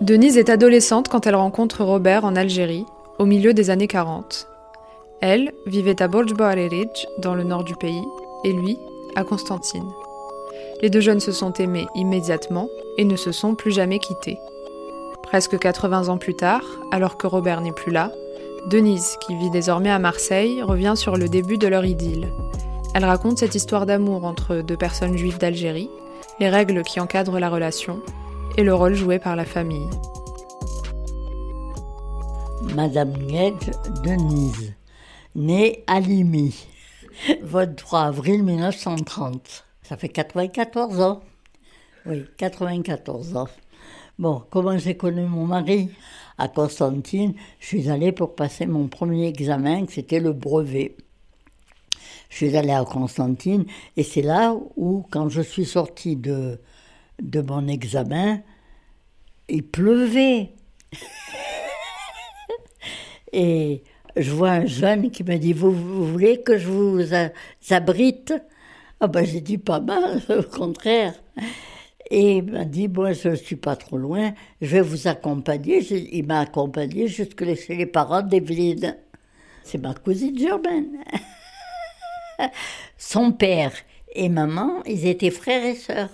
Denise est adolescente quand elle rencontre Robert en Algérie, au milieu des années 40. Elle vivait à Borj dans le nord du pays, et lui, à Constantine. Les deux jeunes se sont aimés immédiatement et ne se sont plus jamais quittés. Presque 80 ans plus tard, alors que Robert n'est plus là, Denise, qui vit désormais à Marseille, revient sur le début de leur idylle. Elle raconte cette histoire d'amour entre deux personnes juives d'Algérie, les règles qui encadrent la relation et le rôle joué par la famille. Madame Guedge Denise, née à Limy, 23 avril 1930. Ça fait 94 ans. Oui, 94 ans. Bon, comment j'ai connu mon mari? À Constantine, je suis allée pour passer mon premier examen, c'était le brevet. Je suis allée à Constantine et c'est là où, quand je suis sortie de, de mon examen, il pleuvait. et je vois un jeune qui me dit Vous, voulez que je vous abrite? Ah ben j'ai dit pas mal, au contraire. Et il m'a dit Bon, je ne suis pas trop loin, je vais vous accompagner. Il m'a accompagné jusque chez les parents d'Evelyne. C'est ma cousine Germaine. Son père et maman, ils étaient frères et sœurs.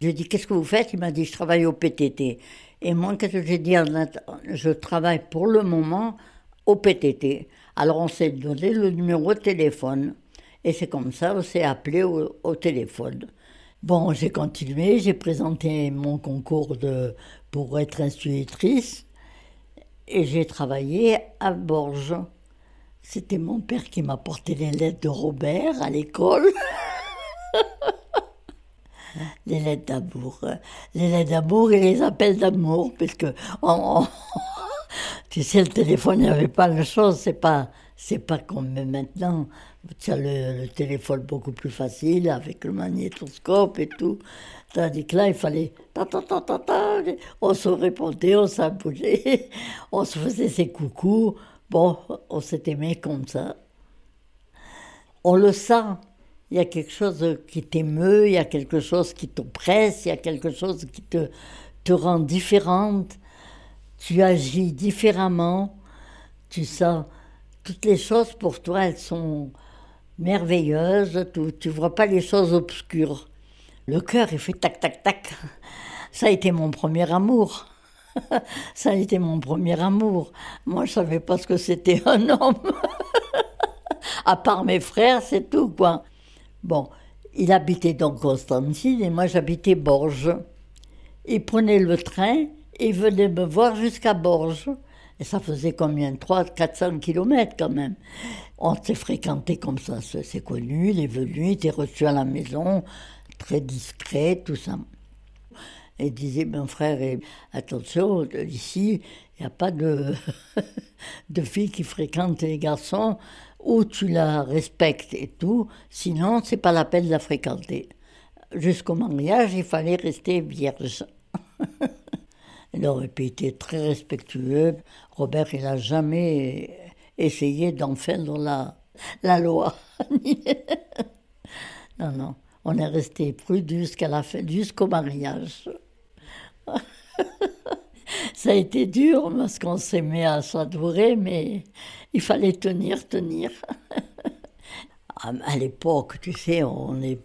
Je dis Qu'est-ce que vous faites? Il m'a dit Je travaille au PTT. Et moi, qu'est-ce que j'ai dit Je travaille pour le moment au PTT. Alors on s'est donné le numéro de téléphone. Et c'est comme ça, on s'est appelé au, téléphone. Bon, j'ai continué, j'ai présenté mon concours pour être institutrice et j'ai travaillé à Borges. C'était mon père qui m'a porté les lettres de Robert à l'école. les lettres d'amour. Les lettres d'amour et les appels d'amour, puisque tu sais, le téléphone, il n'y avait pas le chose, c'est pas, c'est pas comme maintenant. Tu as le, téléphone beaucoup plus facile avec le magnétoscope et tout. Tandis que là, il fallait. on se répondait, on s'aboulait, on se faisait ses coucous. Bon, on s'est aimé comme ça. On le sent. Il y a quelque chose qui t'émeut, il y a quelque chose qui t'oppresse, il y a quelque chose qui te, te rend différente tu agis différemment, tu sens toutes les choses pour toi, elles sont merveilleuses, tu, ne vois pas les choses obscures. Le cœur, il fait tac, tac, tac. Ça a été mon premier amour. Ça a été mon premier amour. Moi, je savais pas ce que c'était un homme. à part mes frères, c'est tout, quoi. Bon, il habitait donc Constantine et moi j'habitais Borges. Il prenait le train il venait me voir jusqu'à Borges. Et ça faisait combien? 300, 400 kilomètres quand même. On s'est fréquenté comme ça, c'est connu. Il est venu, il était reçu à la maison, très discret, tout ça. Et il disait, mon frère, attention, ici, il n'y a pas de, de fille qui fréquente les garçons, ou tu la respectes et tout, sinon, c'est pas la peine de la fréquenter. Jusqu'au mariage, il fallait rester vierge. Il aurait pu être très respectueux. Robert, il n'a jamais essayé d'enfreindre la, la loi. non, non. On est resté prudent jusqu'à la fin, jusqu'au mariage. Ça a été dur parce qu'on s'aimait à s'adorer, mais il fallait tenir, tenir. à l'époque, tu sais, on est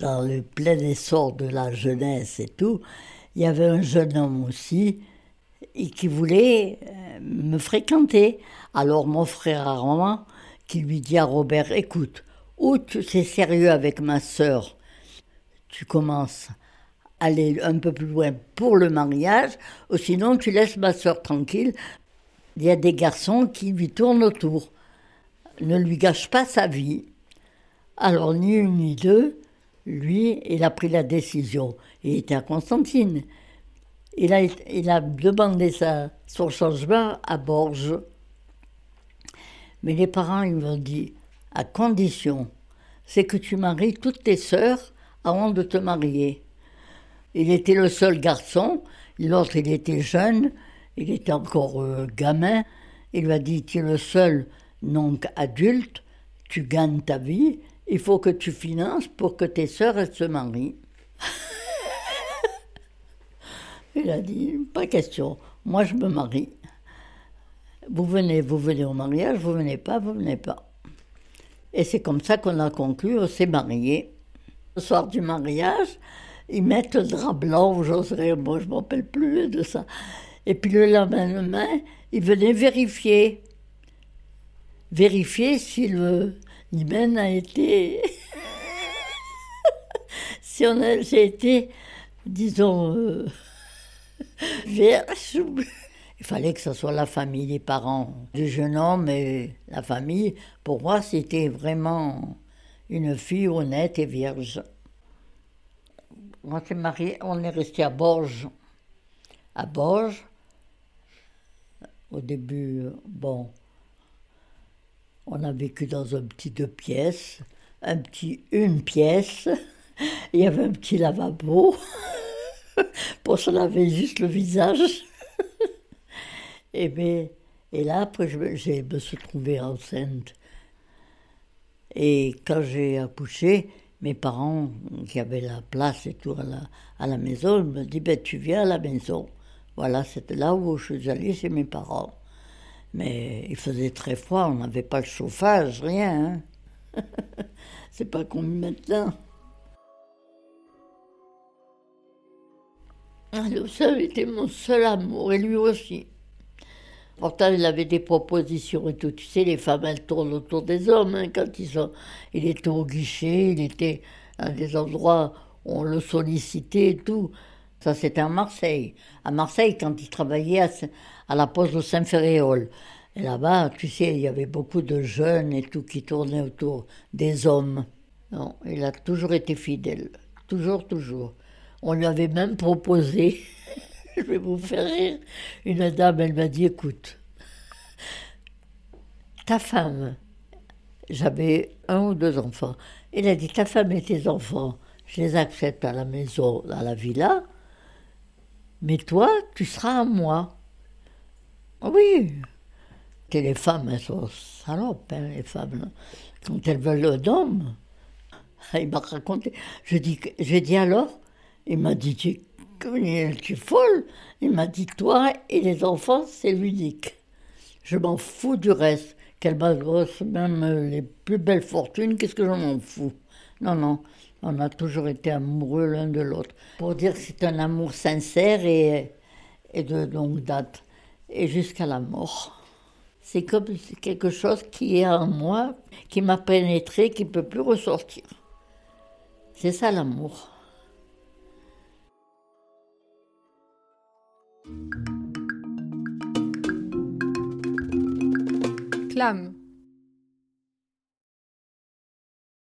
dans le plein essor de la jeunesse et tout il y avait un jeune homme aussi qui voulait euh, me fréquenter. Alors mon frère Armand, qui lui dit à Robert, écoute, ou tu es sérieux avec ma sœur, tu commences à aller un peu plus loin pour le mariage, ou sinon tu laisses ma sœur tranquille. Il y a des garçons qui lui tournent autour. Ne lui gâche pas sa vie. Alors ni une ni deux, lui, il a pris la décision. Il était à Constantine. Il a, il a demandé son changement à Borges. Mais les parents, ils m'ont dit, à condition, c'est que tu maries toutes tes sœurs avant de te marier. Il était le seul garçon, l'autre il était jeune, il était encore euh, gamin. Il lui a dit, tu es le seul donc adulte, tu gagnes ta vie, il faut que tu finances pour que tes sœurs se marient. Il a dit, pas question, moi je me marie. Vous venez, vous venez au mariage, vous venez pas, vous venez pas. Et c'est comme ça qu'on a conclu, on s'est mariés. Le soir du mariage, ils mettent le drap blanc, j'oserais, moi je ne me rappelle plus de ça. Et puis le lendemain, ils venaient vérifier. Vérifier si le l'hymen a été. si on a, été, disons, euh, Il fallait que ce soit la famille, les parents du jeune homme et la famille. Pour moi, c'était vraiment une fille honnête et vierge. On s'est marié, on est resté à Borges. À Borges, au début, bon, on a vécu dans un petit deux pièces, un petit une pièce. Il y avait un petit lavabo pour se laver juste le visage. et, bien, et là, après, je, me suis trouvée enceinte. Et quand j'ai accouché, mes parents, qui avaient la place et tout à la, à la maison, me dit ben, Tu viens à la maison. Voilà, c'était là où je suis allée chez mes parents. Mais il faisait très froid, on n'avait pas le chauffage, rien. Hein. C'est pas comme maintenant. Alors, ça était mon seul amour, et lui aussi. Pourtant, il avait des propositions et tout. Tu sais, les femmes, elles tournent autour des hommes. Hein, quand ils. Il était au guichet, il était à des endroits où on le sollicitait et tout. Ça, c'était à Marseille. À Marseille, quand il travaillait à, la poste de Saint-Ferréol. Là-bas, tu sais, il y avait beaucoup de jeunes et tout qui tournaient autour des hommes. Non, il a toujours été fidèle. Toujours, toujours. On lui avait même proposé je vais vous faire rire. Une dame, elle m'a dit, écoute, ta femme, j'avais un ou deux enfants, elle a dit, ta femme et tes enfants, je les accepte à la maison, à la villa, mais toi, tu seras à moi. Ah oui. Et les femmes, elles sont salopes, hein, les femmes. Quand elles veulent un homme, il m'a raconté. Je dis, je dis alors, il m'a dit, tu es folle. Il m'a dit, toi et les enfants, c'est l'unique. Je m'en fous du reste. Qu'elle m'agrosse même les plus belles fortunes, qu'est-ce que je m'en fous? Non, non, on a toujours été amoureux l'un de l'autre. Pour dire que c'est un amour sincère et, et de longue date, et jusqu'à la mort. C'est comme quelque chose qui est en moi, qui m'a pénétré, qui ne peut plus ressortir. C'est ça l'amour. réclame